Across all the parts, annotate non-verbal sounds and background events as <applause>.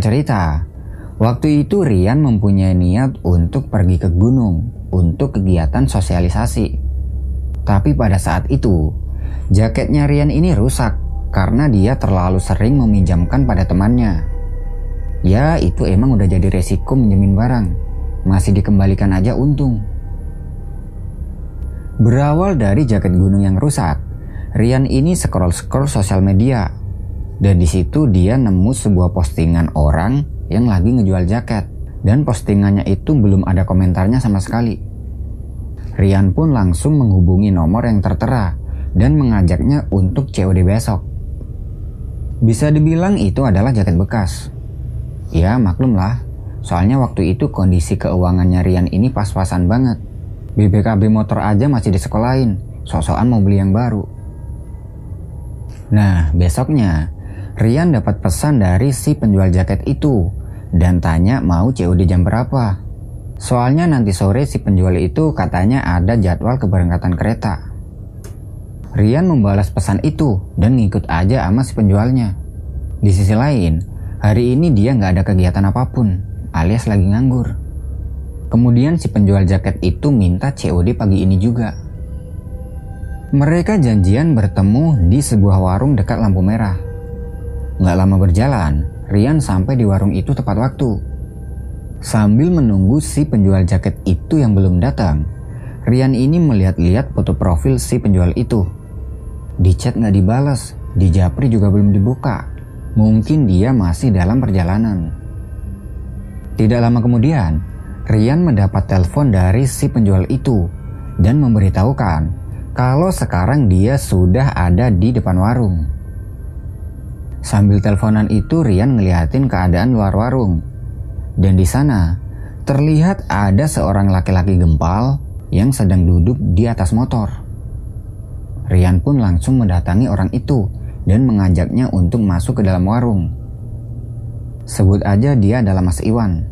Cerita, waktu itu Rian mempunyai niat untuk pergi ke gunung untuk kegiatan sosialisasi. Tapi pada saat itu, jaketnya Rian ini rusak karena dia terlalu sering meminjamkan pada temannya. Ya, itu emang udah jadi resiko menjamin barang. Masih dikembalikan aja untung. Berawal dari jaket gunung yang rusak, Rian ini scroll-scroll sosial media. Dan di situ dia nemu sebuah postingan orang yang lagi ngejual jaket. Dan postingannya itu belum ada komentarnya sama sekali. Rian pun langsung menghubungi nomor yang tertera dan mengajaknya untuk COD besok. Bisa dibilang itu adalah jaket bekas. Ya maklum lah, soalnya waktu itu kondisi keuangannya Rian ini pas-pasan banget. BBKB motor aja masih disekolahin, sok-sokan mau beli yang baru. Nah, besoknya Rian dapat pesan dari si penjual jaket itu dan tanya mau COD jam berapa. Soalnya nanti sore si penjual itu katanya ada jadwal keberangkatan kereta. Rian membalas pesan itu dan ngikut aja sama si penjualnya. Di sisi lain, hari ini dia nggak ada kegiatan apa pun, alias lagi nganggur. Kemudian si penjual jaket itu minta COD pagi ini juga. Mereka janjian bertemu di sebuah warung dekat lampu merah. Nggak lama berjalan, Rian sampai di warung itu tepat waktu. Sambil menunggu si penjual jaket itu yang belum datang, Rian ini melihat-lihat foto profil si penjual itu. Di chat nggak dibalas, di japri juga belum dibuka. Mungkin dia masih dalam perjalanan. Tidak lama kemudian, Rian mendapat telepon dari si penjual itu dan memberitahukan kalau sekarang dia sudah ada di depan warung. Sambil teleponan itu Rian ngeliatin keadaan luar warung. Dan di sana terlihat ada seorang laki-laki gempal yang sedang duduk di atas motor. Rian pun langsung mendatangi orang itu dan mengajaknya untuk masuk ke dalam warung. Sebut aja dia adalah Mas Iwan.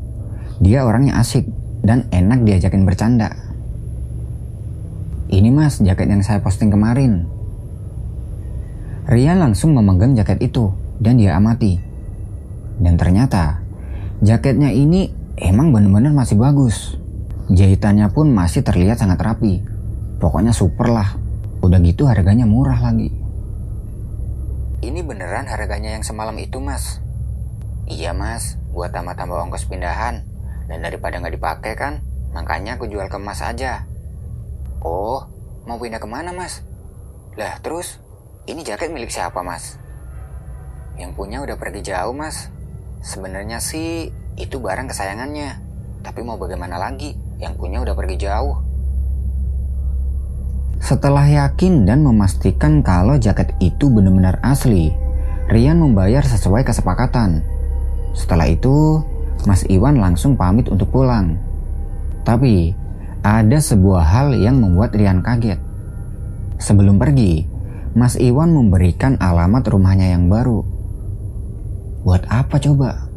Dia orangnya asik dan enak diajakin bercanda. Ini mas, jaket yang saya posting kemarin. Rian langsung memegang jaket itu dan dia amati. Dan ternyata, jaketnya ini emang benar-benar masih bagus. Jahitannya pun masih terlihat sangat rapi. Pokoknya super lah. Udah gitu harganya murah lagi. Ini beneran harganya yang semalam itu mas? Iya mas, buat tambah-tambah ongkos pindahan. Dan daripada nggak dipakai kan, makanya aku jual ke mas aja. Oh, mau pindah ke mana mas? Lah terus, ini jaket milik siapa mas? Yang punya udah pergi jauh mas. Sebenarnya sih itu barang kesayangannya. Tapi mau bagaimana lagi, yang punya udah pergi jauh. Setelah yakin dan memastikan kalau jaket itu benar-benar asli, Rian membayar sesuai kesepakatan. Setelah itu, Mas Iwan langsung pamit untuk pulang. Tapi, ada sebuah hal yang membuat Rian kaget. Sebelum pergi, Mas Iwan memberikan alamat rumahnya yang baru. Buat apa coba?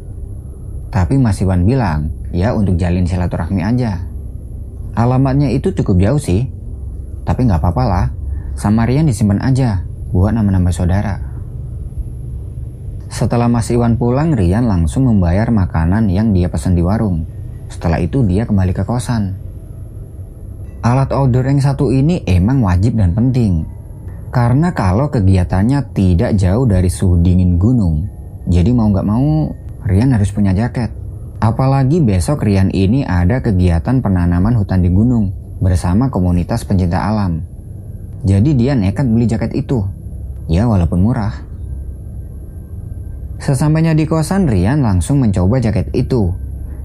Tapi Mas Iwan bilang, ya untuk jalin silaturahmi aja. Alamatnya itu cukup jauh sih, tapi nggak apa-apa lah. Sama Rian disimpan aja, buat nama-nama saudara. Setelah Mas Iwan pulang, Rian langsung membayar makanan yang dia pesan di warung. Setelah itu dia kembali ke kosan. Alat outdoor yang satu ini emang wajib dan penting. Karena kalau kegiatannya tidak jauh dari suhu dingin gunung, jadi mau nggak mau Rian harus punya jaket. Apalagi besok Rian ini ada kegiatan penanaman hutan di gunung bersama komunitas pencinta alam. Jadi dia nekat beli jaket itu. Ya walaupun murah. Sesampainya di kosan, Rian langsung mencoba jaket itu.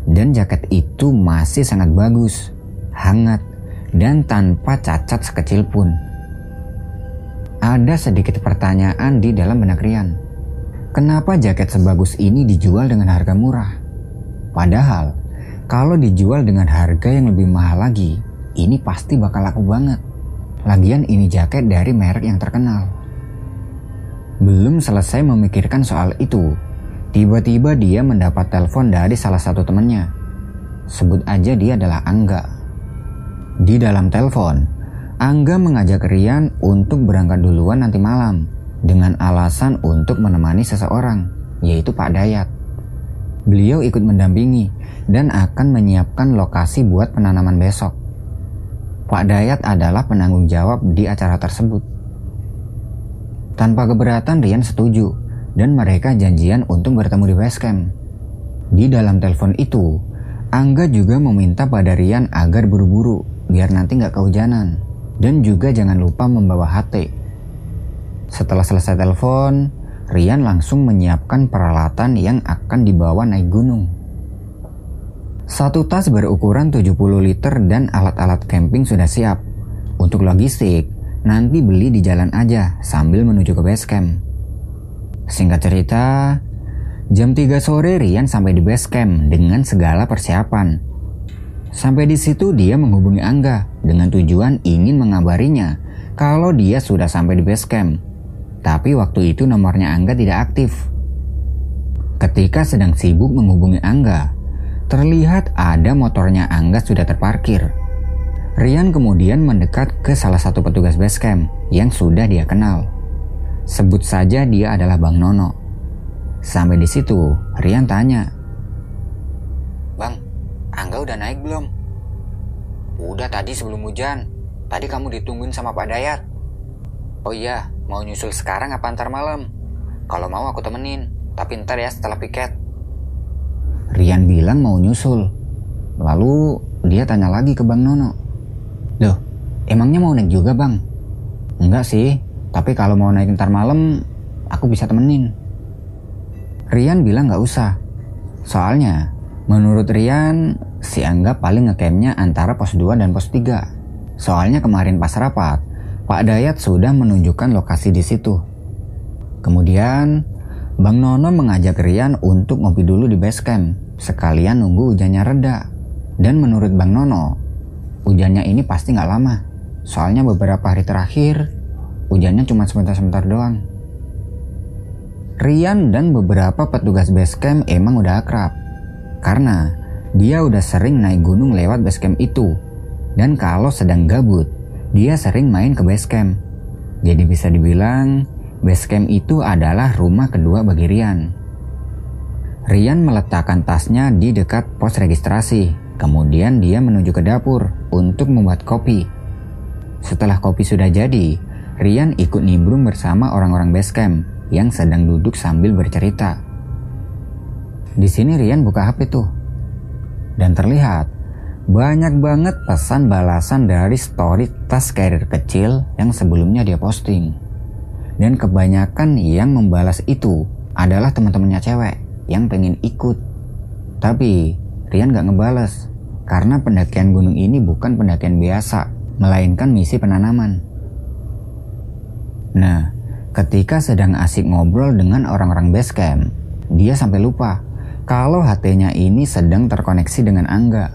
Dan jaket itu masih sangat bagus, hangat, dan tanpa cacat sekecil pun. Ada sedikit pertanyaan di dalam benak Rian. Kenapa jaket sebagus ini dijual dengan harga murah? Padahal, kalau dijual dengan harga yang lebih mahal lagi, ini pasti bakal laku banget. Lagian ini jaket dari merek yang terkenal. Belum selesai memikirkan soal itu, tiba-tiba dia mendapat telepon dari salah satu temannya. Sebut aja dia adalah Angga. Di dalam telepon, Angga mengajak Rian untuk berangkat duluan nanti malam dengan alasan untuk menemani seseorang, yaitu Pak Dayat. Beliau ikut mendampingi dan akan menyiapkan lokasi buat penanaman besok. Pak Dayat adalah penanggung jawab di acara tersebut. Tanpa keberatan Rian setuju dan mereka janjian untuk bertemu di base camp. Di dalam telepon itu, Angga juga meminta pada Rian agar buru-buru biar nanti nggak kehujanan dan juga jangan lupa membawa HT. Setelah selesai telepon, Rian langsung menyiapkan peralatan yang akan dibawa naik gunung. Satu tas berukuran 70 liter dan alat-alat camping sudah siap. Untuk logistik, nanti beli di jalan aja sambil menuju ke base camp. Singkat cerita, jam 3 sore Rian sampai di base camp dengan segala persiapan. Sampai di situ dia menghubungi Angga dengan tujuan ingin mengabarinya kalau dia sudah sampai di base camp. Tapi waktu itu nomornya Angga tidak aktif. Ketika sedang sibuk menghubungi Angga, Terlihat ada motornya Angga sudah terparkir. Rian kemudian mendekat ke salah satu petugas basecamp yang sudah dia kenal. Sebut saja dia adalah Bang Nono. Sampai di situ, Rian tanya, Angga udah naik belum? Udah tadi sebelum hujan. Tadi kamu ditungguin sama Pak Dayat. Oh iya, mau nyusul sekarang apa antar malam? Kalau mau aku temenin, tapi ntar ya setelah piket. Rian bilang mau nyusul. Lalu dia tanya lagi ke Bang Nono. Loh, emangnya mau naik juga bang? Enggak sih, tapi kalau mau naik ntar malam, aku bisa temenin. Rian bilang nggak usah. Soalnya, menurut Rian, si Angga paling ngecampnya antara pos 2 dan pos 3. Soalnya kemarin pas rapat, Pak Dayat sudah menunjukkan lokasi di situ. Kemudian, Bang Nono mengajak Rian untuk ngopi dulu di base camp sekalian nunggu hujannya reda. Dan menurut Bang Nono, hujannya ini pasti nggak lama. Soalnya beberapa hari terakhir, hujannya cuma sebentar-sebentar doang. Rian dan beberapa petugas basecamp emang udah akrab. Karena dia udah sering naik gunung lewat basecamp itu. Dan kalau sedang gabut, dia sering main ke basecamp. Jadi bisa dibilang, basecamp itu adalah rumah kedua bagi Rian. Rian meletakkan tasnya di dekat pos registrasi. Kemudian dia menuju ke dapur untuk membuat kopi. Setelah kopi sudah jadi, Rian ikut nimbrung bersama orang-orang basecamp yang sedang duduk sambil bercerita. Di sini Rian buka HP tuh. Dan terlihat banyak banget pesan balasan dari story tas carrier kecil yang sebelumnya dia posting. Dan kebanyakan yang membalas itu adalah teman-temannya cewek yang pengen ikut. Tapi Rian gak ngebales karena pendakian gunung ini bukan pendakian biasa, melainkan misi penanaman. Nah, ketika sedang asik ngobrol dengan orang-orang base camp, dia sampai lupa kalau HT-nya ini sedang terkoneksi dengan Angga.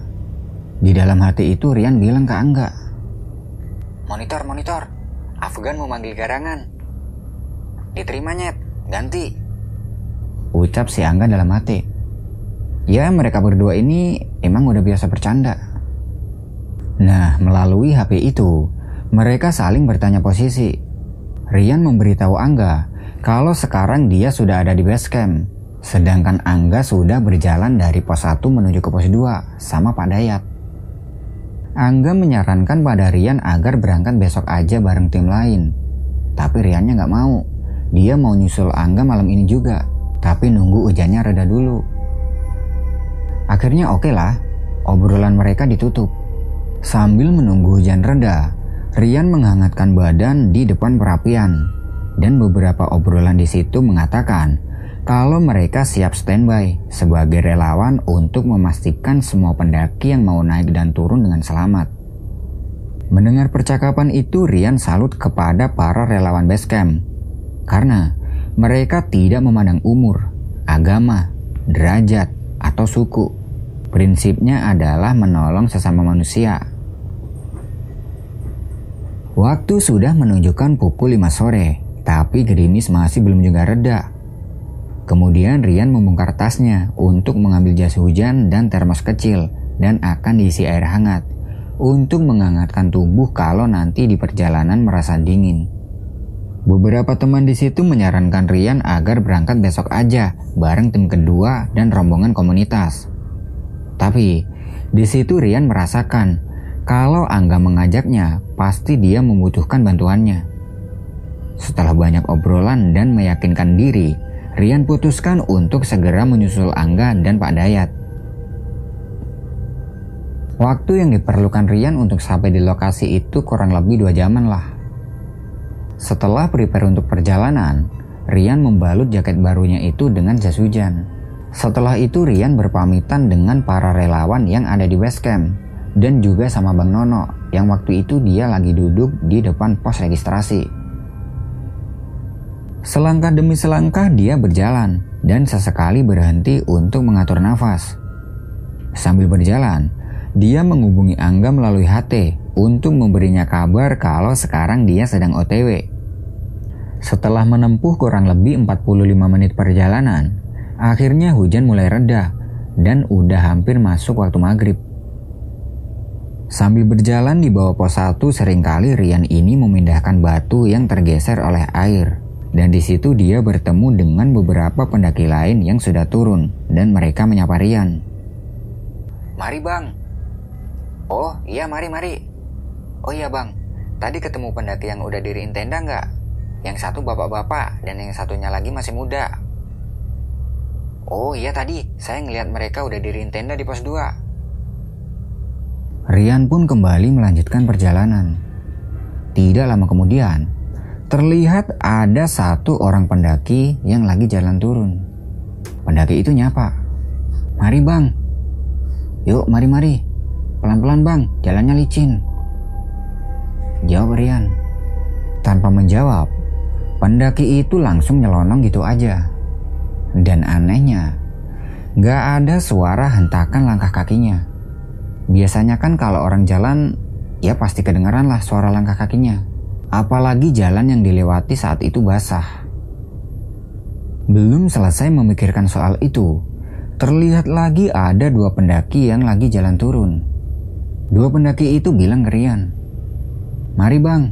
Di dalam hati itu Rian bilang ke Angga, Monitor, monitor, Afgan mau manggil garangan. Diterima nyet, ganti. Ucap si Angga dalam hati. Ya mereka berdua ini emang udah biasa bercanda. Nah melalui HP itu mereka saling bertanya posisi. Rian memberitahu Angga kalau sekarang dia sudah ada di base camp. Sedangkan Angga sudah berjalan dari pos 1 menuju ke pos 2 sama Pak Dayat. Angga menyarankan pada Rian agar berangkat besok aja bareng tim lain. Tapi Riannya nggak mau. Dia mau nyusul Angga malam ini juga tapi nunggu hujannya reda dulu. Akhirnya oke okay lah, obrolan mereka ditutup. Sambil menunggu hujan reda, Rian menghangatkan badan di depan perapian. Dan beberapa obrolan di situ mengatakan kalau mereka siap standby sebagai relawan untuk memastikan semua pendaki yang mau naik dan turun dengan selamat. Mendengar percakapan itu, Rian salut kepada para relawan basecamp. Karena mereka tidak memandang umur, agama, derajat, atau suku. Prinsipnya adalah menolong sesama manusia. Waktu sudah menunjukkan pukul 5 sore, tapi gerimis masih belum juga reda. Kemudian Rian membongkar tasnya untuk mengambil jas hujan dan termos kecil dan akan diisi air hangat untuk menghangatkan tubuh kalau nanti di perjalanan merasa dingin. Beberapa teman di situ menyarankan Rian agar berangkat besok aja bareng tim kedua dan rombongan komunitas. Tapi di situ Rian merasakan kalau Angga mengajaknya, pasti dia membutuhkan bantuannya. Setelah banyak obrolan dan meyakinkan diri, Rian putuskan untuk segera menyusul Angga dan Pak Dayat. Waktu yang diperlukan Rian untuk sampai di lokasi itu kurang lebih dua jaman lah. Setelah prepare untuk perjalanan, Rian membalut jaket barunya itu dengan jas hujan. Setelah itu Rian berpamitan dengan para relawan yang ada di base camp dan juga sama Bang Nono yang waktu itu dia lagi duduk di depan pos registrasi. Selangkah demi selangkah dia berjalan dan sesekali berhenti untuk mengatur nafas. Sambil berjalan, dia menghubungi Angga melalui HT untuk memberinya kabar kalau sekarang dia sedang OTW. Setelah menempuh kurang lebih 45 menit perjalanan, akhirnya hujan mulai reda dan udah hampir masuk waktu maghrib. Sambil berjalan di bawah pos 1 sering kali Rian ini memindahkan batu yang tergeser oleh air. Dan di situ dia bertemu dengan beberapa pendaki lain yang sudah turun dan mereka menyapa Rian. Mari bang. Oh iya mari mari. Oh iya bang, tadi ketemu pendaki yang udah diriin tenda nggak? Yang satu bapak-bapak dan yang satunya lagi masih muda. Oh iya tadi, saya ngelihat mereka udah diriin tenda di pos 2. Rian pun kembali melanjutkan perjalanan. Tidak lama kemudian, terlihat ada satu orang pendaki yang lagi jalan turun. Pendaki itu nyapa. Mari bang. Yuk mari mari. Pelan-pelan bang, jalannya licin. Jawab Rian. Tanpa menjawab, Pendaki itu langsung nyelonong gitu aja. Dan anehnya, gak ada suara hentakan langkah kakinya. Biasanya kan kalau orang jalan, ya pasti kedengeran lah suara langkah kakinya. Apalagi jalan yang dilewati saat itu basah. Belum selesai memikirkan soal itu, terlihat lagi ada dua pendaki yang lagi jalan turun. Dua pendaki itu bilang ke Rian, Mari bang.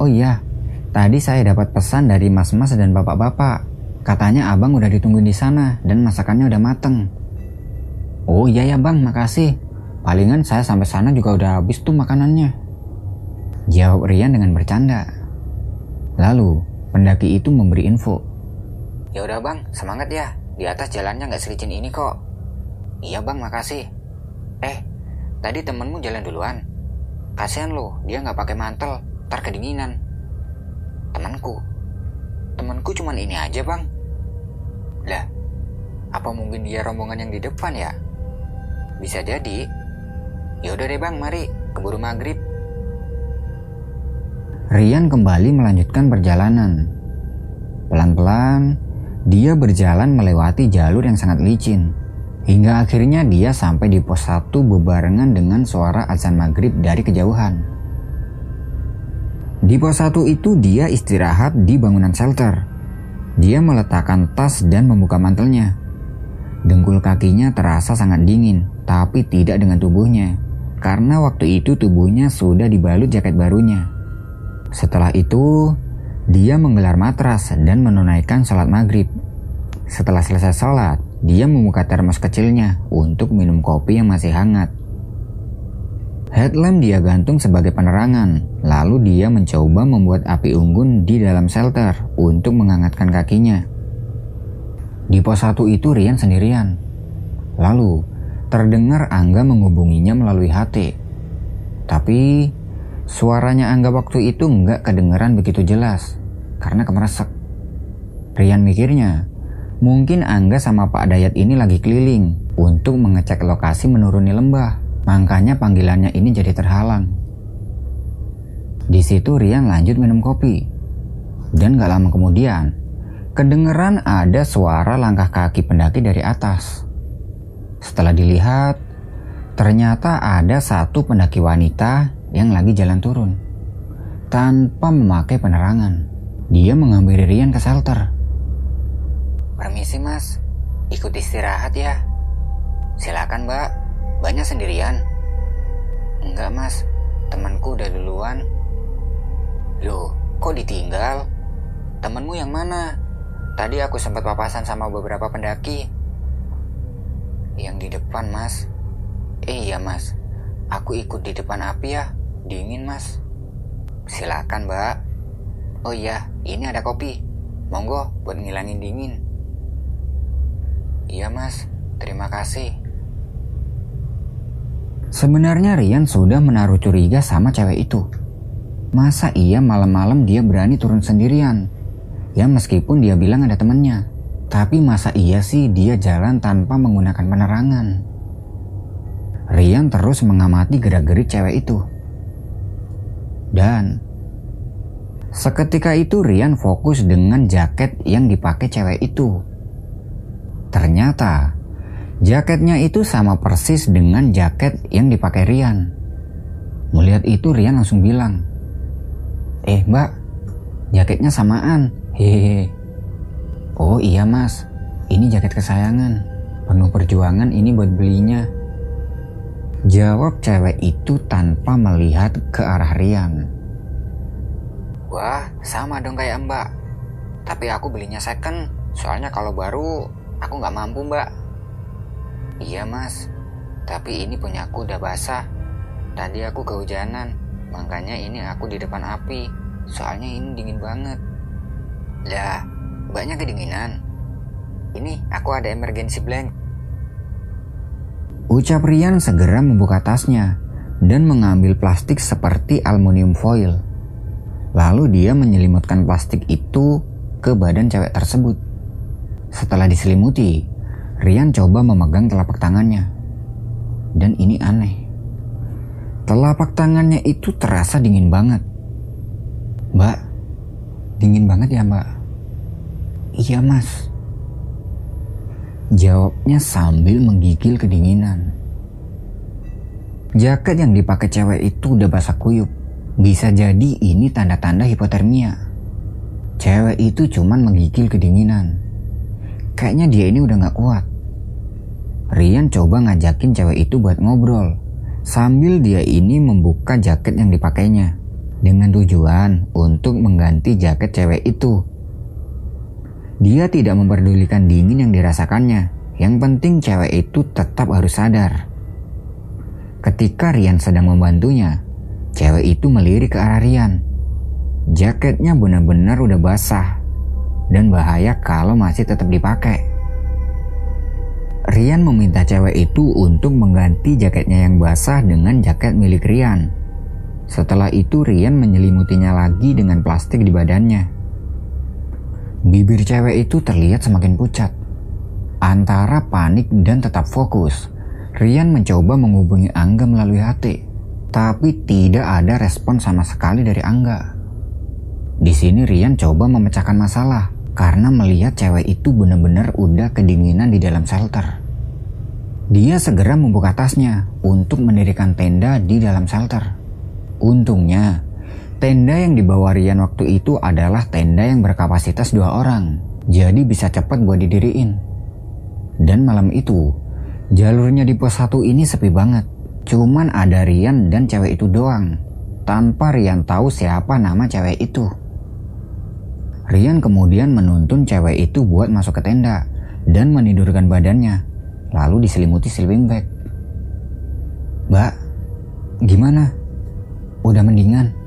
Oh iya, Tadi saya dapat pesan dari mas-mas dan bapak-bapak. Katanya abang udah ditunggu di sana dan masakannya udah mateng. Oh iya ya bang, makasih. Palingan saya sampai sana juga udah habis tuh makanannya. Jawab Rian dengan bercanda. Lalu, pendaki itu memberi info. Ya udah bang, semangat ya. Di atas jalannya nggak selicin ini kok. Iya bang, makasih. Eh, tadi temenmu jalan duluan. Kasihan loh, dia nggak pakai mantel, ntar kedinginan. Temanku. Temanku cuman ini aja bang. Lah, apa mungkin dia rombongan yang di depan ya? Bisa jadi. Yaudah deh bang, mari. Keburu maghrib. Rian kembali melanjutkan perjalanan. Pelan-pelan, dia berjalan melewati jalur yang sangat licin. Hingga akhirnya dia sampai di pos 1 bebarengan dengan suara azan maghrib dari kejauhan. Di pos 1 itu dia istirahat di bangunan shelter. Dia meletakkan tas dan membuka mantelnya. Dengkul kakinya terasa sangat dingin, tapi tidak dengan tubuhnya. Karena waktu itu tubuhnya sudah dibalut jaket barunya. Setelah itu, dia menggelar matras dan menunaikan sholat maghrib. Setelah selesai sholat, dia membuka termos kecilnya untuk minum kopi yang masih hangat. Headlamp dia gantung sebagai penerangan, lalu dia mencoba membuat api unggun di dalam shelter untuk menghangatkan kakinya. Di pos satu itu Rian sendirian. Lalu, terdengar Angga menghubunginya melalui HT. Tapi, suaranya Angga waktu itu nggak kedengeran begitu jelas, karena kemeresek. Rian mikirnya, mungkin Angga sama Pak Dayat ini lagi keliling untuk mengecek lokasi menuruni lembah. Makanya panggilannya ini jadi terhalang. Di situ Rian lanjut minum kopi. Dan gak lama kemudian, kedengeran ada suara langkah kaki pendaki dari atas. Setelah dilihat, ternyata ada satu pendaki wanita yang lagi jalan turun. Tanpa memakai penerangan, dia menghampiri Rian ke shelter. Permisi mas, ikut istirahat ya. Silakan mbak. Banyak sendirian? Enggak mas, temanku udah duluan. Loh, kok ditinggal? Temenmu yang mana? Tadi aku sempat papasan sama beberapa pendaki. Yang di depan, Mas. Eh iya, Mas. Aku ikut di depan api ya. Dingin, Mas. Silakan, Mbak. Oh iya, ini ada kopi. Monggo buat ngilangin dingin. Iya, Mas. Terima kasih. Sebenarnya Rian sudah menaruh curiga sama cewek itu. Masa iya malam-malam dia berani turun sendirian? Ya meskipun dia bilang ada temannya. Tapi masa iya sih dia jalan tanpa menggunakan penerangan? Rian terus mengamati gerak-gerik cewek itu. Dan seketika itu Rian fokus dengan jaket yang dipakai cewek itu. Ternyata Jaketnya itu sama persis dengan jaket yang dipakai Rian. Melihat itu Rian langsung bilang, Eh mbak, jaketnya samaan. <laughs> Hehehe. Oh iya mas, ini jaket kesayangan. Penuh perjuangan ini buat belinya. Jawab cewek itu tanpa melihat ke arah Rian. Wah, sama dong kayak mbak. Tapi aku belinya second, soalnya kalau baru aku nggak mampu mbak. Iya mas, tapi ini punya aku udah basah. Tadi aku kehujanan, makanya ini aku di depan api. Soalnya ini dingin banget. Lah, banyak kedinginan. Ini aku ada emergency blank. Ucap Rian segera membuka tasnya dan mengambil plastik seperti aluminium foil. Lalu dia menyelimutkan plastik itu ke badan cewek tersebut. Setelah diselimuti, Rian coba memegang telapak tangannya. Dan ini aneh. Telapak tangannya itu terasa dingin banget. Mbak, dingin banget ya mbak? Iya mas. Jawabnya sambil menggigil kedinginan. Jaket yang dipakai cewek itu udah basah kuyup. Bisa jadi ini tanda-tanda hipotermia. Cewek itu cuman menggigil kedinginan. Kayaknya dia ini udah gak kuat. Rian coba ngajakin cewek itu buat ngobrol sambil dia ini membuka jaket yang dipakainya dengan tujuan untuk mengganti jaket cewek itu. Dia tidak memperdulikan dingin yang dirasakannya. Yang penting cewek itu tetap harus sadar. Ketika Rian sedang membantunya, cewek itu melirik ke arah Rian. Jaketnya benar-benar udah basah dan bahaya kalau masih tetap dipakai. Rian meminta cewek itu untuk mengganti jaketnya yang basah dengan jaket milik Rian. Setelah itu Rian menyelimutinya lagi dengan plastik di badannya. Bibir cewek itu terlihat semakin pucat. Antara panik dan tetap fokus, Rian mencoba menghubungi Angga melalui HT, tapi tidak ada respon sama sekali dari Angga. Di sini Rian coba memecahkan masalah karena melihat cewek itu benar-benar udah kedinginan di dalam shelter. Dia segera membuka tasnya untuk mendirikan tenda di dalam shelter. Untungnya, tenda yang dibawa Rian waktu itu adalah tenda yang berkapasitas dua orang, jadi bisa cepat buat didiriin. Dan malam itu, jalurnya di pos 1 ini sepi banget. Cuman ada Rian dan cewek itu doang, tanpa Rian tahu siapa nama cewek itu. Rian kemudian menuntun cewek itu buat masuk ke tenda dan menidurkan badannya, lalu diselimuti sleeping bag. Mbak, gimana? Udah mendingan?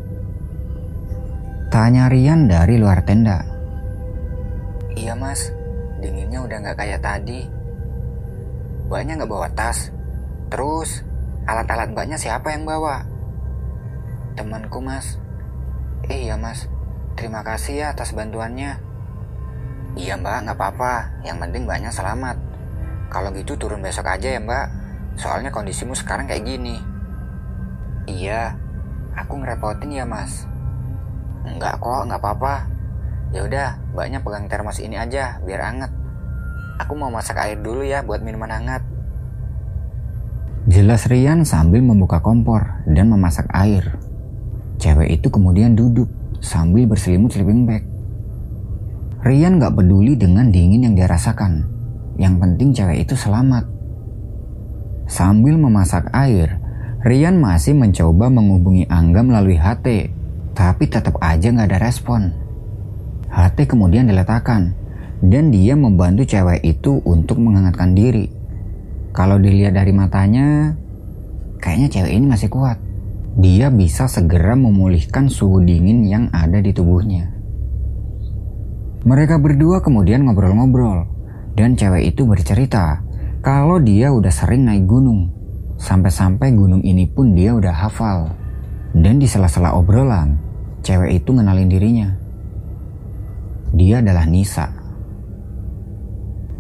Tanya Rian dari luar tenda. Iya mas, dinginnya udah gak kayak tadi. Mbaknya gak bawa tas. Terus, alat-alat mbaknya siapa yang bawa? Temanku mas. Eh, iya mas, Terima kasih ya atas bantuannya. Iya mbak, nggak apa-apa. Yang penting banyak selamat. Kalau gitu turun besok aja ya mbak. Soalnya kondisimu sekarang kayak gini. Iya, aku ngerepotin ya mas. Enggak kok, nggak apa-apa. Ya udah, mbaknya pegang termos ini aja biar anget. Aku mau masak air dulu ya buat minuman hangat. Jelas Rian sambil membuka kompor dan memasak air. Cewek itu kemudian duduk sambil berselimut sleeping bag. Rian gak peduli dengan dingin yang dia rasakan. Yang penting cewek itu selamat. Sambil memasak air, Rian masih mencoba menghubungi Angga melalui HT. Tapi tetap aja nggak ada respon. HT kemudian diletakkan dan dia membantu cewek itu untuk menghangatkan diri. Kalau dilihat dari matanya, kayaknya cewek ini masih kuat. Dia bisa segera memulihkan suhu dingin yang ada di tubuhnya. Mereka berdua kemudian ngobrol-ngobrol, dan cewek itu bercerita kalau dia udah sering naik gunung. Sampai-sampai gunung ini pun dia udah hafal. Dan di sela-sela obrolan, cewek itu ngenalin dirinya. Dia adalah Nisa.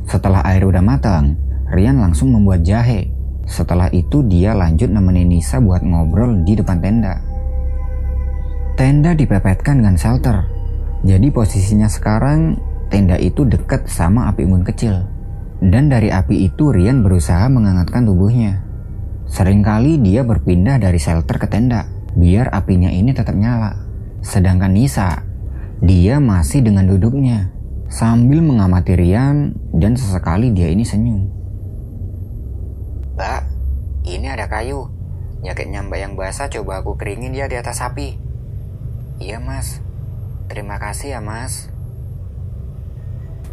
Setelah air udah matang, Rian langsung membuat jahe. Setelah itu dia lanjut nemenin Nisa buat ngobrol di depan tenda. Tenda dipepetkan dengan shelter. Jadi posisinya sekarang tenda itu dekat sama api unggun kecil. Dan dari api itu Rian berusaha menghangatkan tubuhnya. Seringkali dia berpindah dari shelter ke tenda biar apinya ini tetap nyala. Sedangkan Nisa, dia masih dengan duduknya sambil mengamati Rian dan sesekali dia ini senyum. Mbak, ini ada kayu. Jaketnya mbak yang basah coba aku keringin dia di atas api. Iya mas, terima kasih ya mas.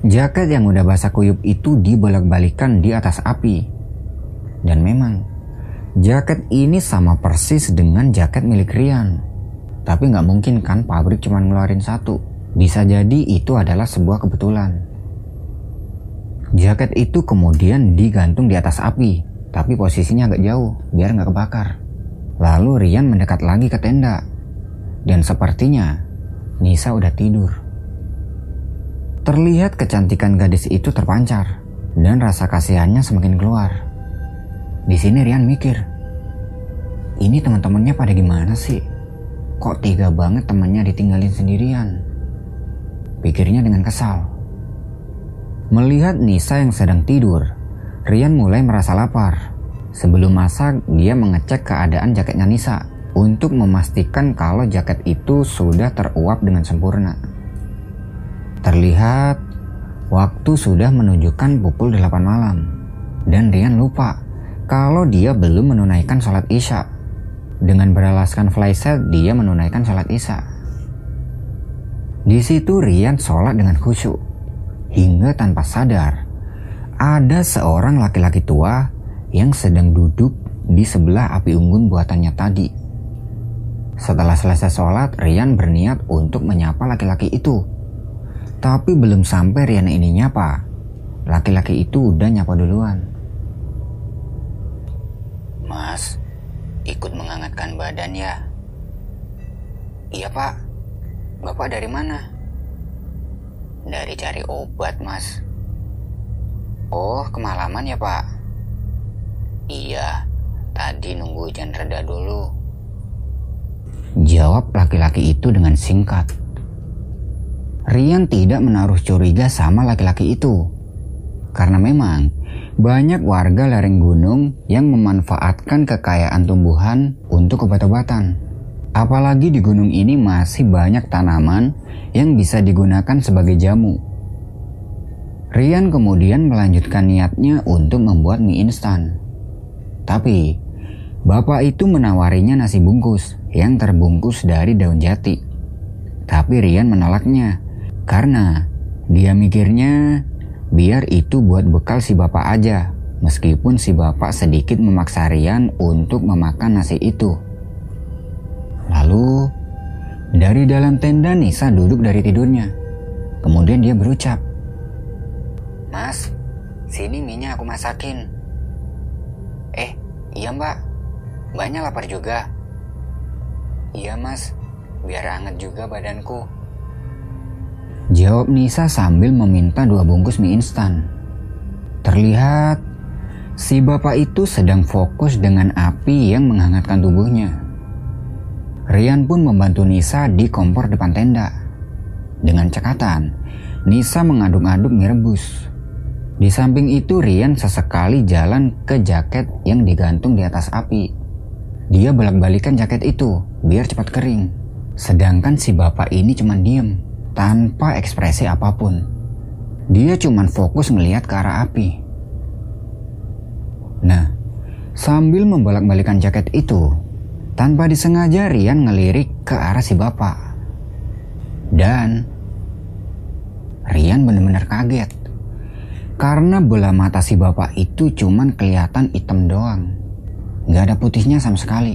Jaket yang udah basah kuyup itu dibolak-balikan di atas api. Dan memang, jaket ini sama persis dengan jaket milik Rian. Tapi nggak mungkin kan pabrik cuma ngeluarin satu. Bisa jadi itu adalah sebuah kebetulan. Jaket itu kemudian digantung di atas api, tapi posisinya agak jauh biar nggak kebakar. Lalu Rian mendekat lagi ke tenda. Dan sepertinya Nisa udah tidur. Terlihat kecantikan gadis itu terpancar dan rasa kasihannya semakin keluar. Di sini Rian mikir, ini teman-temannya pada gimana sih? Kok tega banget temannya ditinggalin sendirian? Pikirnya dengan kesal. Melihat Nisa yang sedang tidur, Rian mulai merasa lapar. Sebelum masak, dia mengecek keadaan jaketnya Nisa untuk memastikan kalau jaket itu sudah teruap dengan sempurna. Terlihat waktu sudah menunjukkan pukul 8 malam. Dan Rian lupa kalau dia belum menunaikan sholat isya. Dengan beralaskan flyset, dia menunaikan sholat isya. Di situ Rian sholat dengan khusyuk. Hingga tanpa sadar, ada seorang laki-laki tua yang sedang duduk di sebelah api unggun buatannya tadi. Setelah selesai sholat, Rian berniat untuk menyapa laki-laki itu. Tapi belum sampai Riana ini nyapa. Laki-laki itu udah nyapa duluan. Mas, ikut menghangatkan badan ya? Iya pak. Bapak dari mana? Dari cari obat mas. Oh, kemalaman ya pak? Iya, tadi nunggu hujan reda dulu. Jawab laki-laki itu dengan singkat. Rian tidak menaruh curiga sama laki-laki itu. Karena memang banyak warga lereng gunung yang memanfaatkan kekayaan tumbuhan untuk obat-obatan. Apalagi di gunung ini masih banyak tanaman yang bisa digunakan sebagai jamu. Rian kemudian melanjutkan niatnya untuk membuat mie instan. Tapi, bapak itu menawarinya nasi bungkus yang terbungkus dari daun jati. Tapi Rian menolaknya karena dia mikirnya biar itu buat bekal si bapak aja, meskipun si bapak sedikit memaksa Rian untuk memakan nasi itu. Lalu, dari dalam tenda Nisa duduk dari tidurnya. Kemudian dia berucap, Mas, sini minyak aku masakin. Eh, iya mbak, mbaknya lapar juga. Iya mas, biar anget juga badanku. Jawab Nisa sambil meminta dua bungkus mie instan. Terlihat si bapak itu sedang fokus dengan api yang menghangatkan tubuhnya. Rian pun membantu Nisa di kompor depan tenda. Dengan cekatan, Nisa mengaduk-aduk mie rebus. Di samping itu Rian sesekali jalan ke jaket yang digantung di atas api. Dia bolak-balikan jaket itu biar cepat kering. Sedangkan si bapak ini cuma diem tanpa ekspresi apa pun. Dia cuma fokus melihat ke arah api. Nah, sambil membolak-balikan jaket itu, Tanpa disengaja Rian ngelirik ke arah si bapak. Dan Rian benar-benar kaget. Karena bola mata si bapak itu cuman kelihatan hitam doang. Gak ada putihnya sama sekali.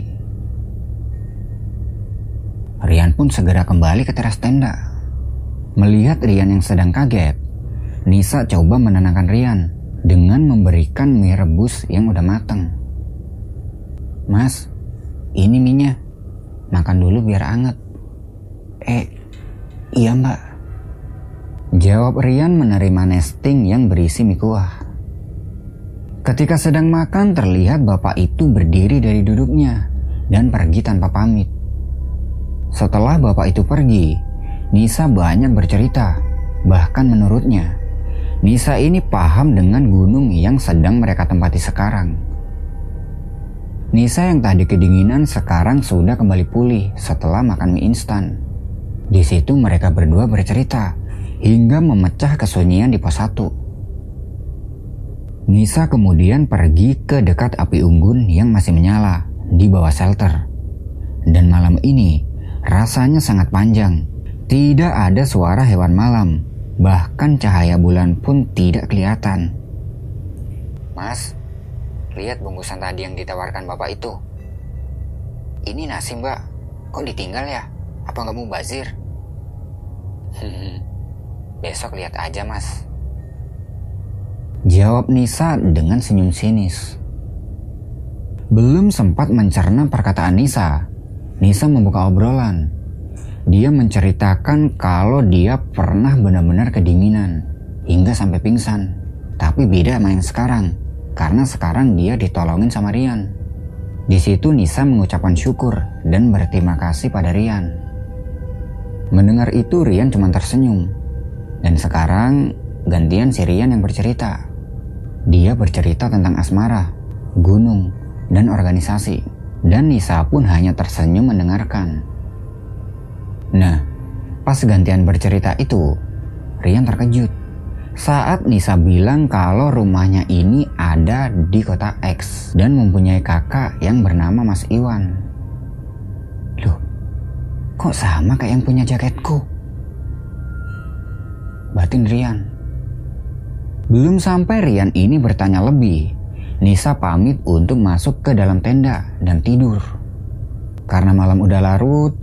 Rian pun segera kembali ke teras tenda. Melihat Rian yang sedang kaget, Nisa coba menenangkan Rian dengan memberikan mie rebus yang udah matang. Mas, ini minyak. Makan dulu biar anget. Eh, iya mbak. Jawab Rian menerima nesting yang berisi mie kuah. Ketika sedang makan terlihat bapak itu berdiri dari duduknya dan pergi tanpa pamit. Setelah bapak itu pergi, Nisa banyak bercerita. Bahkan menurutnya, Nisa ini paham dengan gunung yang sedang mereka tempati sekarang. Nisa yang tadi kedinginan sekarang sudah kembali pulih setelah makan mie instan. Di situ mereka berdua bercerita hingga memecah kesunyian di pos 1. Nisa kemudian pergi ke dekat api unggun yang masih menyala di bawah shelter. Dan malam ini, Rasanya sangat panjang. Tidak ada suara hewan malam, bahkan cahaya bulan pun tidak kelihatan. Mas, lihat bungkusan tadi yang ditawarkan bapak itu. Ini nasi mbak, kok ditinggal ya? Apa nggak mau bazir? <laughs> Besok lihat aja mas. Jawab Nisa dengan senyum sinis. Belum sempat mencerna perkataan Nisa, Nisa membuka obrolan. Dia menceritakan kalau dia pernah benar-benar kedinginan hingga sampai pingsan. Tapi beda sama yang sekarang, karena sekarang dia ditolongin sama Rian. Di situ Nisa mengucapkan syukur dan berterima kasih pada Rian. Mendengar itu Rian cuma tersenyum. Dan sekarang gantian si Rian yang bercerita. Dia bercerita tentang asmara, gunung, dan organisasi dan Nisa pun hanya tersenyum mendengarkan. Nah, pas gantian bercerita itu, Rian terkejut saat Nisa bilang kalau rumahnya ini ada di kota X dan mempunyai kakak yang bernama Mas Iwan. Loh, kok sama kayak yang punya jaketku? Batin Rian. Belum sampai Rian ini bertanya lebih, Nisa pamit untuk masuk ke dalam tenda dan tidur. Karena malam udah larut,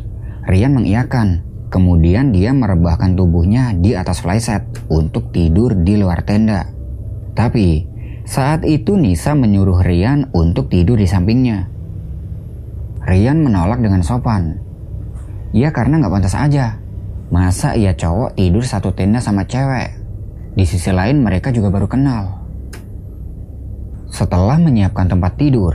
Rian mengiyakan. Kemudian dia merebahkan tubuhnya di atas flyset untuk tidur di luar tenda. Tapi saat itu Nisa menyuruh Rian untuk tidur di sampingnya. Rian menolak dengan sopan. Ya karena nggak pantas aja. Masa ia cowok tidur satu tenda sama cewek? Di sisi lain mereka juga baru kenal. Setelah menyiapkan tempat tidur,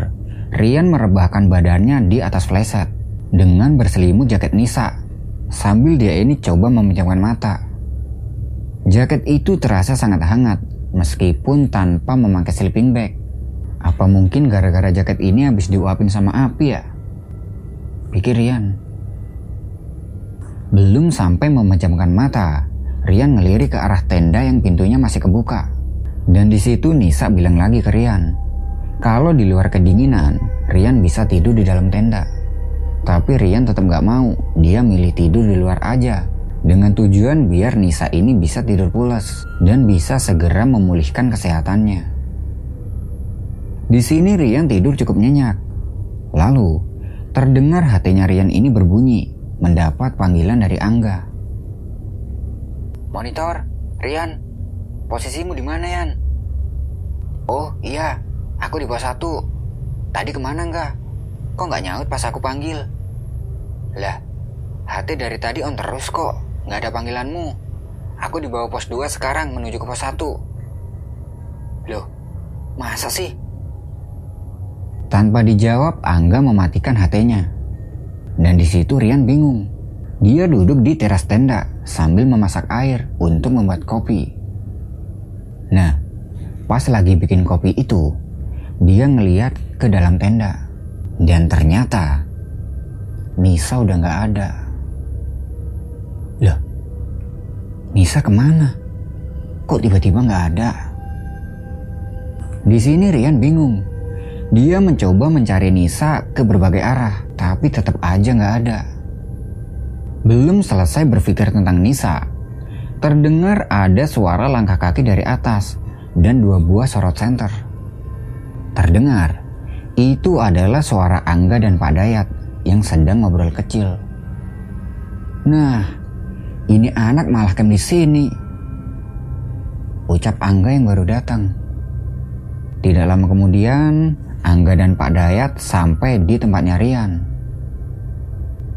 Rian merebahkan badannya di atas fleset dengan berselimut jaket Nisa sambil dia ini coba memejamkan mata. Jaket itu terasa sangat hangat meskipun tanpa memakai sleeping bag. Apa mungkin gara-gara jaket ini habis diuapin sama api ya? Pikir Rian. Belum sampai memejamkan mata, Rian ngelirik ke arah tenda yang pintunya masih kebuka. Dan di situ Nisa bilang lagi ke Rian, kalau di luar kedinginan, Rian bisa tidur di dalam tenda. Tapi Rian tetap gak mau, dia milih tidur di luar aja. Dengan tujuan biar Nisa ini bisa tidur pulas dan bisa segera memulihkan kesehatannya. Di sini Rian tidur cukup nyenyak. Lalu, terdengar hatinya Rian ini berbunyi, mendapat panggilan dari Angga. Monitor, Rian, Posisimu di mana, Yan? Oh, iya. Aku di pos satu. Tadi ke mana enggak? Kok nggak nyaut pas aku panggil? Lah, hati dari tadi on terus kok. Nggak ada panggilanmu. Aku di bawah pos 2 sekarang menuju ke pos 1. Loh, masa sih? Tanpa dijawab, Angga mematikan HT-nya. Dan di situ Rian bingung. Dia duduk di teras tenda sambil memasak air untuk membuat kopi. Nah, pas lagi bikin kopi itu, dia ngeliat ke dalam tenda. Dan ternyata Nisa udah gak ada. Loh, Nisa ke mana? Kok tiba-tiba gak ada? Di sini Rian bingung. Dia mencoba mencari Nisa ke berbagai arah, tapi tetap aja nggak ada. Belum selesai berpikir tentang Nisa, terdengar ada suara langkah kaki dari atas dan dua buah sorot center. Terdengar, itu adalah suara Angga dan Pak Dayat yang sedang ngobrol kecil. Nah, ini anak malah kem di sini. Ucap Angga yang baru datang. Tidak lama kemudian, Angga dan Pak Dayat sampai di tempatnya Rian.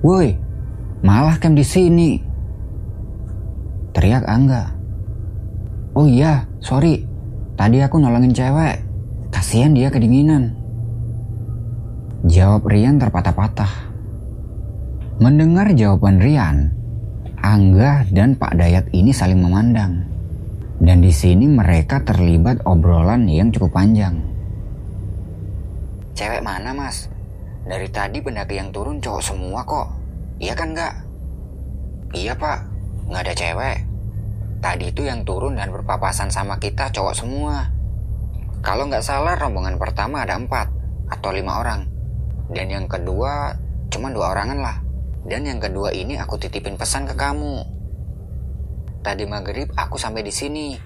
Woi, malah kem di sini. Teriak Angga. Oh iya, sorry. Tadi aku nolongin cewek. Kasihan dia kedinginan. Jawab Rian terpatah-patah. Mendengar jawaban Rian, Angga dan Pak Dayat ini saling memandang. Dan di sini mereka terlibat obrolan yang cukup panjang. Cewek mana mas? Dari tadi pendaki yang turun cowok semua kok. Iya kan nggak? Iya pak, nggak ada cewek. Tadi itu yang turun dan berpapasan sama kita cowok semua. Kalau nggak salah rombongan pertama ada empat atau lima orang. Dan yang kedua cuma dua orangan lah. Dan yang kedua ini aku titipin pesan ke kamu. Tadi maghrib aku sampai di sini.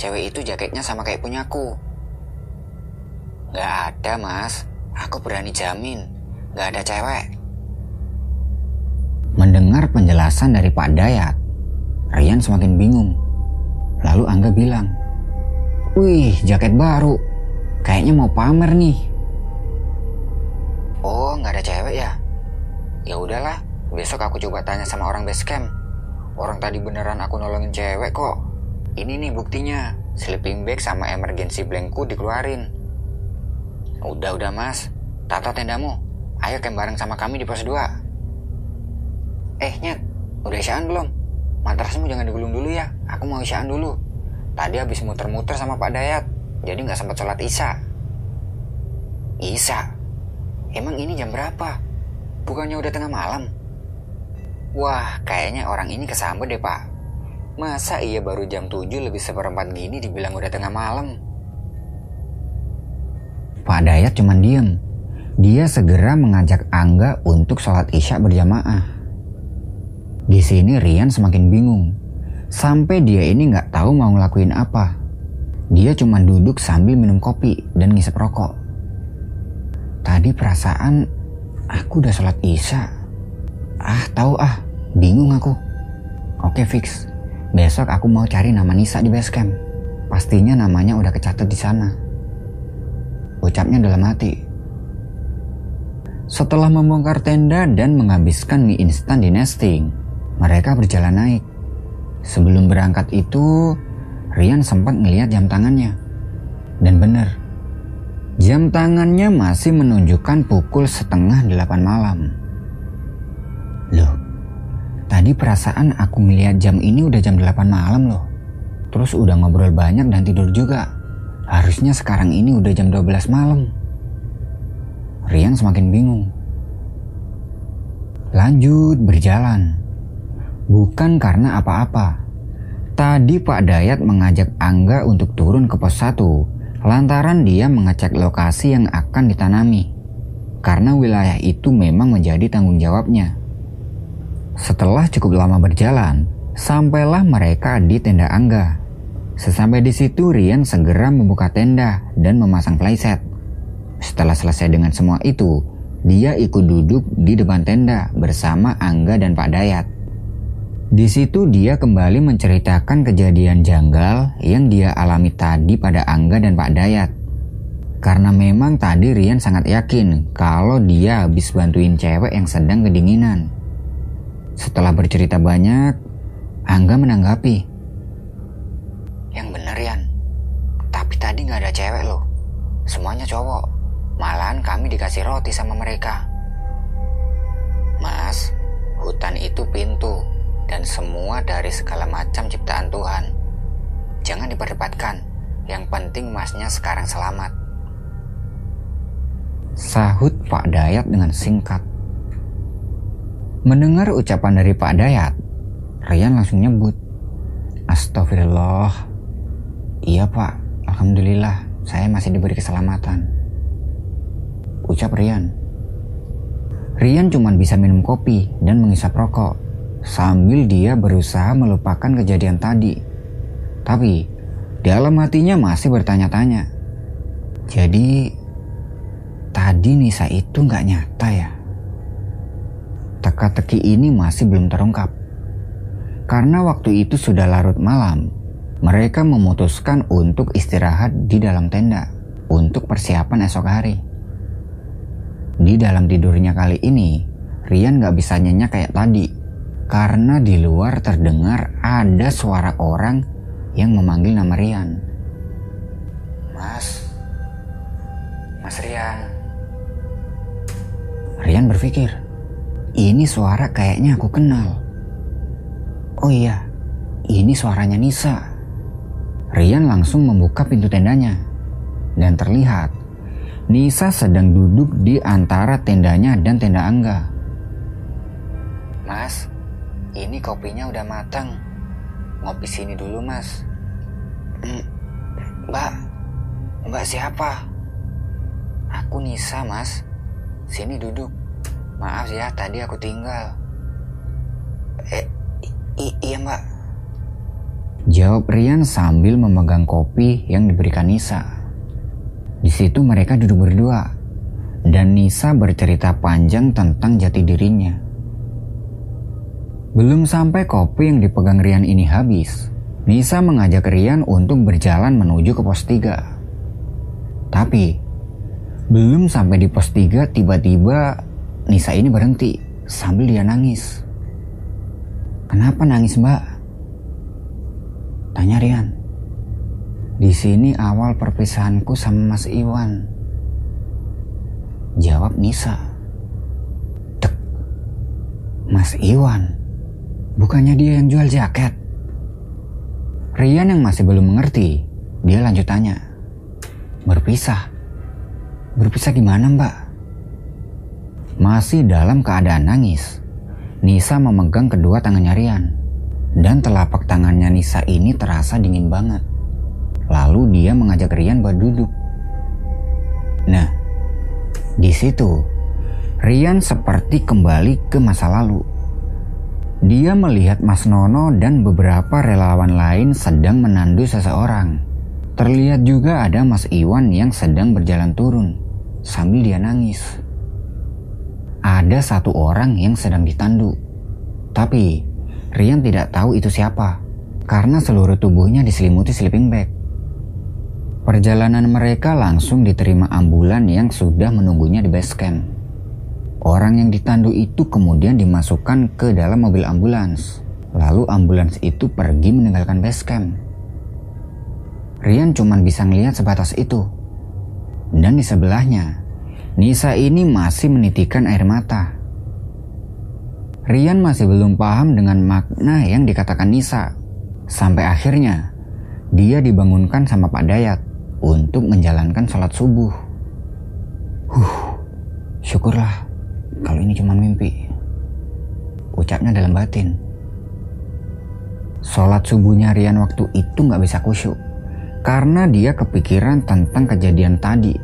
Cewek itu jaketnya sama kayak punyaku. Gak ada mas, aku berani jamin. Gak ada cewek. Mendengar penjelasan dari Pak Dayat, Rian semakin bingung. Lalu Angga bilang, Wih, jaket baru. Kayaknya mau pamer nih. Oh, nggak ada cewek ya? Ya udahlah, besok aku coba tanya sama orang base camp. Orang tadi beneran aku nolongin cewek kok. Ini nih buktinya, sleeping bag sama emergency blankku dikeluarin. Udah, udah mas. Tata tendamu. Ayo camp bareng sama kami di pos 2. Eh, Nyet. Udah isyaan belum? Matrasmu jangan digulung dulu ya. Aku mau isyaan dulu. Tadi habis muter-muter sama Pak Dayat. Jadi nggak sempat sholat isya. Isya? Emang ini jam berapa? Bukannya udah tengah malam? Wah, kayaknya orang ini kesambet deh, Pak. Masa iya baru jam 7 lebih seperempat gini dibilang udah tengah malam? Pak Dayat cuma diem. Dia segera mengajak Angga untuk sholat isya berjamaah. Di sini Rian semakin bingung. Sampai dia ini nggak tahu mau ngelakuin apa. Dia cuma duduk sambil minum kopi dan ngisep rokok. Tadi perasaan aku udah sholat isya. Ah tahu ah, bingung aku. Oke fix, besok aku mau cari nama Nisa di base camp. Pastinya namanya udah kecatat di sana. Ucapnya dalam hati. Setelah membongkar tenda dan menghabiskan mie instan di nesting, mereka berjalan naik. Sebelum berangkat itu, Rian sempat melihat jam tangannya. Dan benar, jam tangannya masih menunjukkan pukul setengah delapan malam. Loh, tadi perasaan aku melihat jam ini udah jam delapan malam loh. Terus udah ngobrol banyak dan tidur juga. Harusnya sekarang ini udah jam 12 malam. Rian semakin bingung. Lanjut berjalan. Bukan karena apa-apa. Tadi Pak Dayat mengajak Angga untuk turun ke pos 1 lantaran dia mengecek lokasi yang akan ditanami. Karena wilayah itu memang menjadi tanggung jawabnya. Setelah cukup lama berjalan, sampailah mereka di tenda Angga. Sesampai di situ Rian segera membuka tenda dan memasang playset. Setelah selesai dengan semua itu, dia ikut duduk di depan tenda bersama Angga dan Pak Dayat. Di situ dia kembali menceritakan kejadian janggal yang dia alami tadi pada Angga dan Pak Dayat. Karena memang tadi Rian sangat yakin kalau dia habis bantuin cewek yang sedang kedinginan. Setelah bercerita banyak, Angga menanggapi yang bener Yan. Tapi tadi nggak ada cewek loh. Semuanya cowok. Malahan kami dikasih roti sama mereka. Mas, hutan itu pintu dan semua dari segala macam ciptaan Tuhan. Jangan diperdebatkan. Yang penting masnya sekarang selamat. Sahut Pak Dayat dengan singkat. Mendengar ucapan dari Pak Dayat, Rian langsung nyebut. Astagfirullah, Iya pak, Alhamdulillah saya masih diberi keselamatan. ucap Rian. Rian cuma bisa minum kopi dan mengisap rokok sambil dia berusaha melupakan kejadian tadi. Tapi dalam hatinya masih bertanya-tanya. Jadi tadi Nisa itu nggak nyata ya? Teka-teki ini masih belum terungkap. Karena waktu itu sudah larut malam, mereka memutuskan untuk istirahat di dalam tenda untuk persiapan esok hari. Di dalam tidurnya kali ini, Rian gak bisa nyenyak kayak tadi karena di luar terdengar ada suara orang yang memanggil nama Rian. Mas, Mas Rian. Rian berpikir, ini suara kayaknya aku kenal. Oh iya, ini suaranya Nisa. Rian langsung membuka pintu tendanya dan terlihat Nisa sedang duduk di antara tendanya dan tenda Angga. Mas, ini kopinya udah matang. Ngopi sini dulu, Mas. Hmm, mbak, Mbak siapa? Aku Nisa, Mas. Sini duduk. Maaf ya, tadi aku tinggal. Eh, iya, Mbak. Jawab Rian sambil memegang kopi yang diberikan Nisa. Di situ mereka duduk berdua, dan Nisa bercerita panjang tentang jati dirinya. Belum sampai kopi yang dipegang Rian ini habis, Nisa mengajak Rian untuk berjalan menuju ke pos 3. Tapi, belum sampai di pos 3 tiba-tiba Nisa ini berhenti sambil dia nangis. Kenapa nangis mbak? Tanya Rian. Di sini awal perpisahanku sama Mas Iwan. Jawab Nisa. Tek. Mas Iwan. Bukannya dia yang jual jaket? Rian yang masih belum mengerti, dia lanjut tanya. Berpisah? Berpisah gimana mbak? Masih dalam keadaan nangis, Nisa memegang kedua tangannya Rian dan telapak tangannya Nisa ini terasa dingin banget. Lalu dia mengajak Rian buat duduk. Nah, di situ Rian seperti kembali ke masa lalu. Dia melihat Mas Nono dan beberapa relawan lain sedang menandu seseorang. Terlihat juga ada Mas Iwan yang sedang berjalan turun sambil dia nangis. Ada satu orang yang sedang ditandu. Tapi Rian tidak tahu itu siapa karena seluruh tubuhnya diselimuti sleeping bag. Perjalanan mereka langsung diterima ambulan yang sudah menunggunya di base camp. Orang yang ditandu itu kemudian dimasukkan ke dalam mobil ambulans. Lalu ambulans itu pergi meninggalkan base camp. Rian cuma bisa ngelihat sebatas itu. Dan di sebelahnya, Nisa ini masih menitikan air mata. Rian masih belum paham dengan makna yang dikatakan Nisa. Sampai akhirnya, dia dibangunkan sama Pak Dayat untuk menjalankan sholat subuh. Huh, syukurlah kalau ini cuma mimpi. Ucapnya dalam batin. Sholat subuhnya Rian waktu itu nggak bisa kusyuk. Karena dia kepikiran tentang kejadian tadi.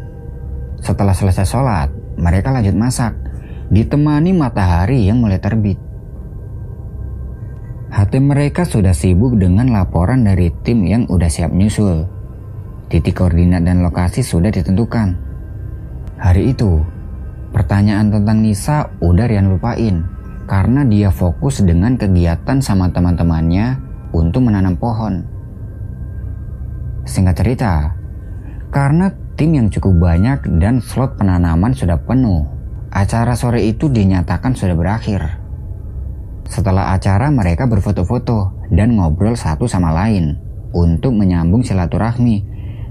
Setelah selesai sholat, mereka lanjut masak ditemani matahari yang mulai terbit. Hati mereka sudah sibuk dengan laporan dari tim yang udah siap nyusul. Titik koordinat dan lokasi sudah ditentukan. Hari itu, pertanyaan tentang Nisa udah Rian lupain karena dia fokus dengan kegiatan sama teman-temannya untuk menanam pohon. Singkat cerita, karena tim yang cukup banyak dan slot penanaman sudah penuh, Acara sore itu dinyatakan sudah berakhir. Setelah acara mereka berfoto-foto dan ngobrol satu sama lain untuk menyambung silaturahmi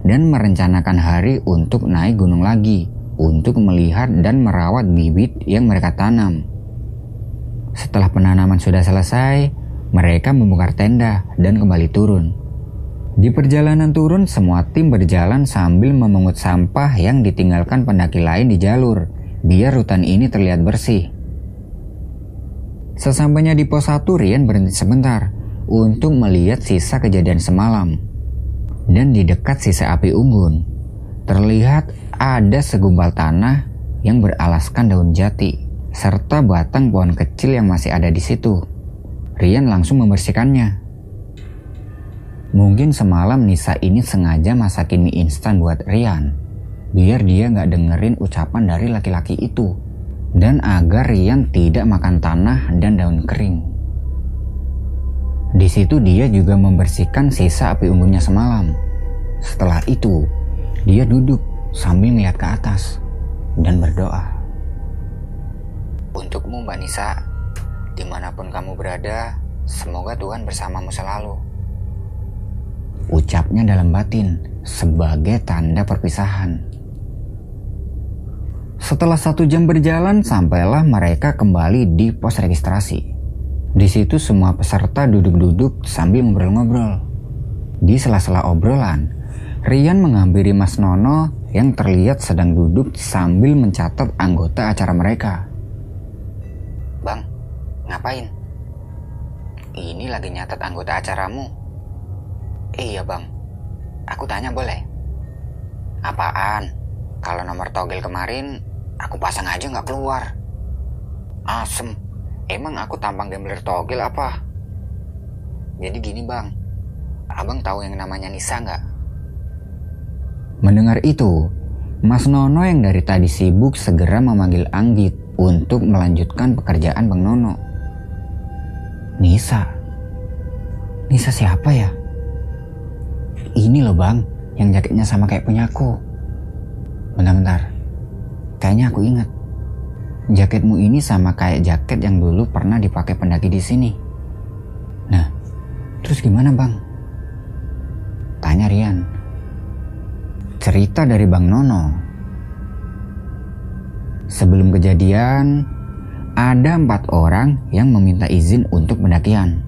dan merencanakan hari untuk naik gunung lagi untuk melihat dan merawat bibit yang mereka tanam. Setelah penanaman sudah selesai, mereka membongkar tenda dan kembali turun. Di perjalanan turun, semua tim berjalan sambil memungut sampah yang ditinggalkan pendaki lain di jalur biar hutan ini terlihat bersih. Sesampainya di pos 1, Rian berhenti sebentar untuk melihat sisa kejadian semalam. Dan di dekat sisa api unggun, terlihat ada segumpal tanah yang beralaskan daun jati, serta batang pohon kecil yang masih ada di situ. Rian langsung membersihkannya. Mungkin semalam Nisa ini sengaja masakin mie instan buat Rian, biar dia nggak dengerin ucapan dari laki-laki itu, dan agar Rian tidak makan tanah dan daun kering. Di situ dia juga membersihkan sisa api unggunnya semalam. Setelah itu, dia duduk sambil melihat ke atas dan berdoa. Untukmu Mbak Nisa, di mana pun kamu berada, semoga Tuhan bersamamu selalu. Ucapnya dalam batin sebagai tanda perpisahan. Setelah satu jam berjalan, sampailah mereka kembali di pos registrasi. Di situ semua peserta duduk-duduk sambil ngobrol-ngobrol. Di sela-sela obrolan, Rian menghampiri Mas Nono yang terlihat sedang duduk sambil mencatat anggota acara mereka. Bang, ngapain? Ini lagi nyatat anggota acaramu. Iya bang, aku tanya boleh? Apaan? Kalau nomor togel kemarin, aku pasang aja nggak keluar. Asem, emang aku tampang gambler togel apa? Jadi gini bang, abang tahu yang namanya Nisa nggak? Mendengar itu, Mas Nono yang dari tadi sibuk segera memanggil Anggit untuk melanjutkan pekerjaan Bang Nono. Nisa? Nisa siapa ya? Ini loh bang, yang jaketnya sama kayak punya aku. Bentar-bentar, kayaknya aku ingat. Jaketmu ini sama kayak jaket yang dulu pernah dipakai pendaki di sini. Nah, terus gimana bang? Tanya Rian. Cerita dari Bang Nono. Sebelum kejadian, ada empat orang yang meminta izin untuk pendakian.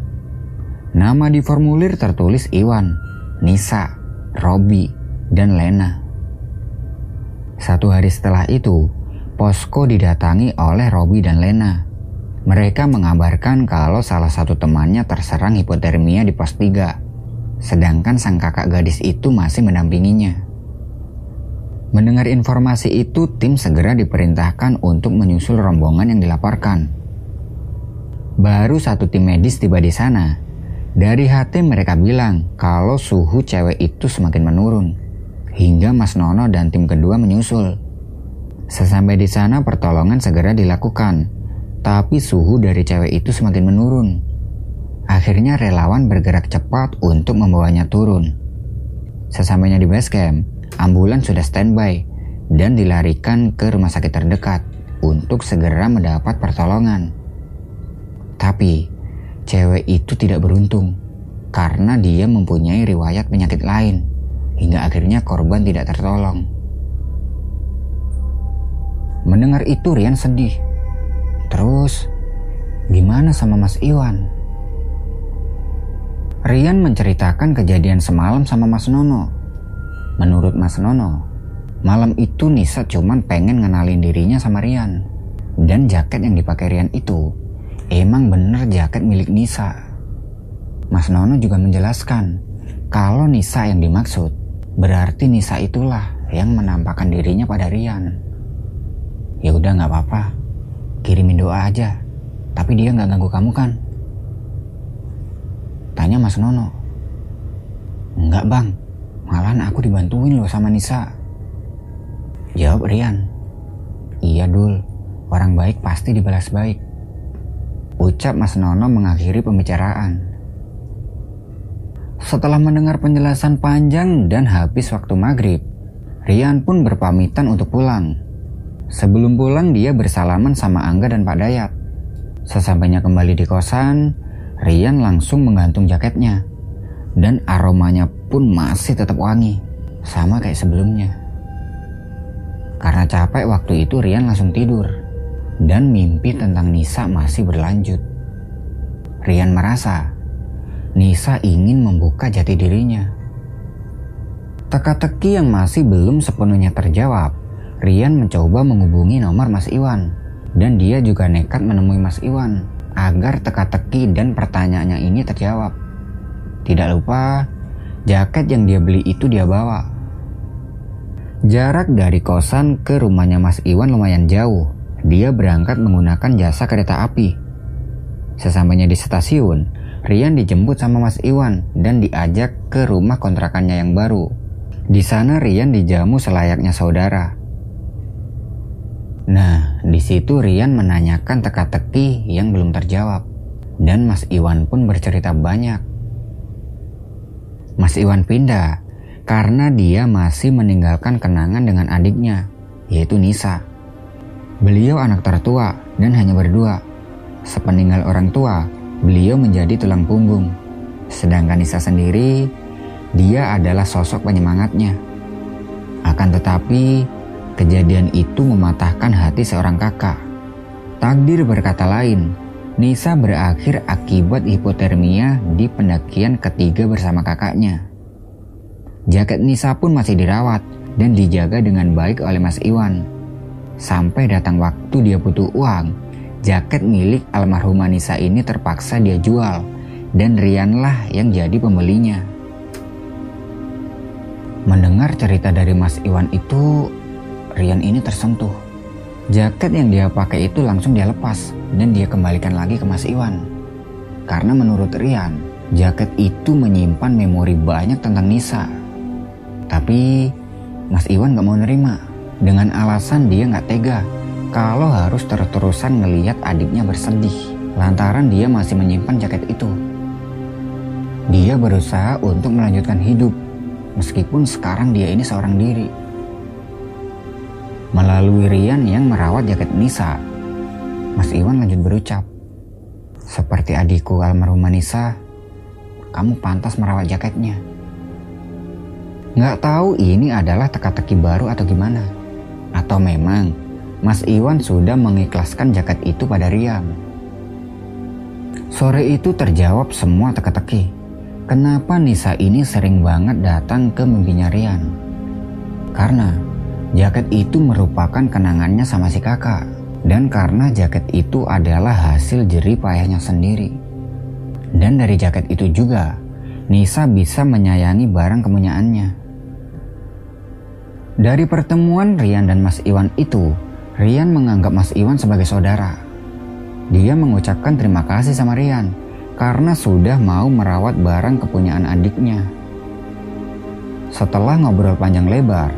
Nama di formulir tertulis Iwan, Nisa, Robi, dan Lena. Satu hari setelah itu, posko didatangi oleh Robi dan Lena. Mereka mengabarkan kalau salah satu temannya terserang hipotermia di pos 3, sedangkan sang kakak gadis itu masih mendampinginya. Mendengar informasi itu, tim segera diperintahkan untuk menyusul rombongan yang dilaporkan. Baru satu tim medis tiba di sana, dari hati mereka bilang kalau suhu cewek itu semakin menurun. Hingga Mas Nono dan tim kedua menyusul. Sesampai di sana pertolongan segera dilakukan. Tapi suhu dari cewek itu semakin menurun. Akhirnya relawan bergerak cepat untuk membawanya turun. Sesampainya di base camp, ambulan sudah standby dan dilarikan ke rumah sakit terdekat untuk segera mendapat pertolongan. Tapi Cewek itu tidak beruntung karena dia mempunyai riwayat penyakit lain hingga akhirnya korban tidak tertolong. Mendengar itu Rian sedih. Terus, gimana sama Mas Iwan? Rian menceritakan kejadian semalam sama Mas Nono. Menurut Mas Nono, malam itu Nisa cuman pengen ngenalin dirinya sama Rian. Dan jaket yang dipakai Rian itu Emang bener jaket milik Nisa. Mas Nono juga menjelaskan kalau Nisa yang dimaksud berarti Nisa itulah yang menampakkan dirinya pada Rian. Ya udah nggak apa-apa, kirimin doa aja. Tapi dia nggak ganggu kamu kan? Tanya Mas Nono. Enggak bang, malahan aku dibantuin loh sama Nisa. Jawab Rian. Iya Dul, orang baik pasti dibalas baik. Ucap Mas Nono mengakhiri pembicaraan. Setelah mendengar penjelasan panjang dan habis waktu maghrib, Rian pun berpamitan untuk pulang. Sebelum pulang dia bersalaman sama Angga dan Pak Dayat. Sesampainya kembali di kosan, Rian langsung menggantung jaketnya. Dan aromanya pun masih tetap wangi, sama kayak sebelumnya. Karena capek waktu itu Rian langsung tidur dan mimpi tentang Nisa masih berlanjut. Rian merasa Nisa ingin membuka jati dirinya. Teka-teki yang masih belum sepenuhnya terjawab, Rian mencoba menghubungi nomor Mas Iwan. Dan dia juga nekat menemui Mas Iwan agar teka-teki dan pertanyaannya ini terjawab. Tidak lupa, jaket yang dia beli itu dia bawa. Jarak dari kosan ke rumahnya Mas Iwan lumayan jauh. Dia berangkat menggunakan jasa kereta api. Sesampainya di stasiun, Rian dijemput sama Mas Iwan dan diajak ke rumah kontrakannya yang baru. Di sana Rian dijamu selayaknya saudara. Nah, di situ Rian menanyakan teka-teki yang belum terjawab. Dan Mas Iwan pun bercerita banyak. Mas Iwan pindah karena dia masih meninggalkan kenangan dengan adiknya, yaitu Nisa. Beliau anak tertua dan hanya berdua. Sepeninggal orang tua, beliau menjadi tulang punggung. Sedangkan Nisa sendiri, dia adalah sosok penyemangatnya. Akan tetapi, kejadian itu mematahkan hati seorang kakak. Takdir berkata lain, Nisa berakhir akibat hipotermia di pendakian ketiga bersama kakaknya. Jaket Nisa pun masih dirawat dan dijaga dengan baik oleh Mas Iwan. Sampai datang waktu dia butuh uang, jaket milik almarhumah Nisa ini terpaksa dia jual dan Rianlah yang jadi pembelinya. Mendengar cerita dari Mas Iwan itu, Rian ini tersentuh. Jaket yang dia pakai itu langsung dia lepas dan dia kembalikan lagi ke Mas Iwan. Karena menurut Rian, jaket itu menyimpan memori banyak tentang Nisa tapi Mas Iwan gak mau nerima dengan alasan dia gak tega kalau harus terus-terusan ngeliat adiknya bersedih lantaran dia masih menyimpan jaket itu. Dia berusaha untuk melanjutkan hidup meskipun sekarang dia ini seorang diri. Melalui Rian yang merawat jaket Nisa, Mas Iwan lanjut berucap, seperti adikku almarhumah Nisa, kamu pantas merawat jaketnya. Nggak tahu ini adalah teka-teki baru atau gimana. Atau memang Mas Iwan sudah mengikhlaskan jaket itu pada Rian. Sore itu terjawab semua teka-teki. Kenapa Nisa ini sering banget datang ke mimpinya Rian? Karena jaket itu merupakan kenangannya sama si kakak. Dan karena jaket itu adalah hasil jerih payahnya sendiri. Dan dari jaket itu juga, Nisa bisa menyayangi barang kepunyaannya. Dari pertemuan Rian dan Mas Iwan itu, Rian menganggap Mas Iwan sebagai saudara. Dia mengucapkan terima kasih sama Rian karena sudah mau merawat barang kepunyaan adiknya. Setelah ngobrol panjang lebar,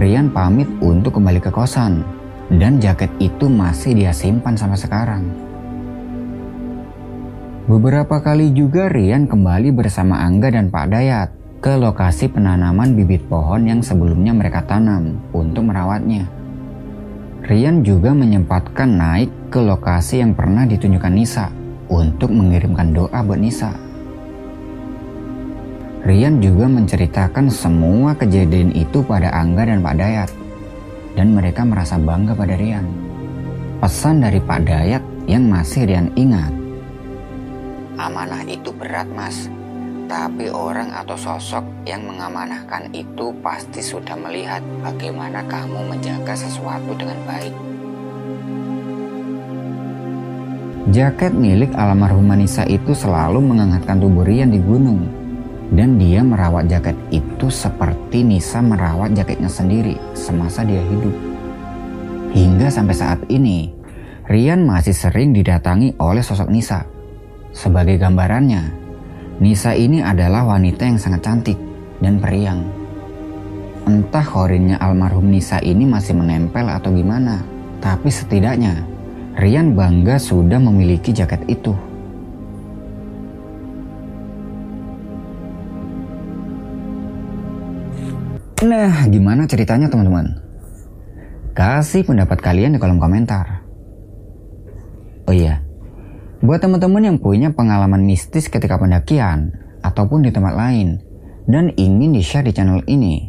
Rian pamit untuk kembali ke kosan dan jaket itu masih dia simpan sampai sekarang. Beberapa kali juga Rian kembali bersama Angga dan Pak Dayat ke lokasi penanaman bibit pohon yang sebelumnya mereka tanam untuk merawatnya. Rian juga menyempatkan naik ke lokasi yang pernah ditunjukkan Nisa untuk mengirimkan doa buat Nisa. Rian juga menceritakan semua kejadian itu pada Angga dan Pak Dayat dan mereka merasa bangga pada Rian. Pesan dari Pak Dayat yang masih Rian ingat. Amanah itu berat mas, tapi orang atau sosok yang mengamanahkan itu pasti sudah melihat bagaimana kamu menjaga sesuatu dengan baik. Jaket milik almarhumah Nisa itu selalu menghangatkan tubuh Rian di gunung. Dan dia merawat jaket itu seperti Nisa merawat jaketnya sendiri semasa dia hidup. Hingga sampai saat ini, Rian masih sering didatangi oleh sosok Nisa. Sebagai gambarannya, Nisa ini adalah wanita yang sangat cantik dan periang. Entah korinnya almarhum Nisa ini masih menempel atau gimana, tapi setidaknya Rian bangga sudah memiliki jaket itu. Nah, gimana ceritanya teman-teman? Kasih pendapat kalian di kolom komentar. Oh iya, Buat teman-teman yang punya pengalaman mistis ketika pendakian ataupun di tempat lain dan ingin di-share di channel ini,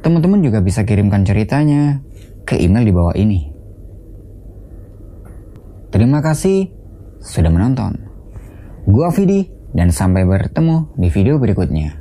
teman-teman juga bisa kirimkan ceritanya ke email di bawah ini. Terima kasih sudah menonton. Gua Vidi dan sampai bertemu di video berikutnya.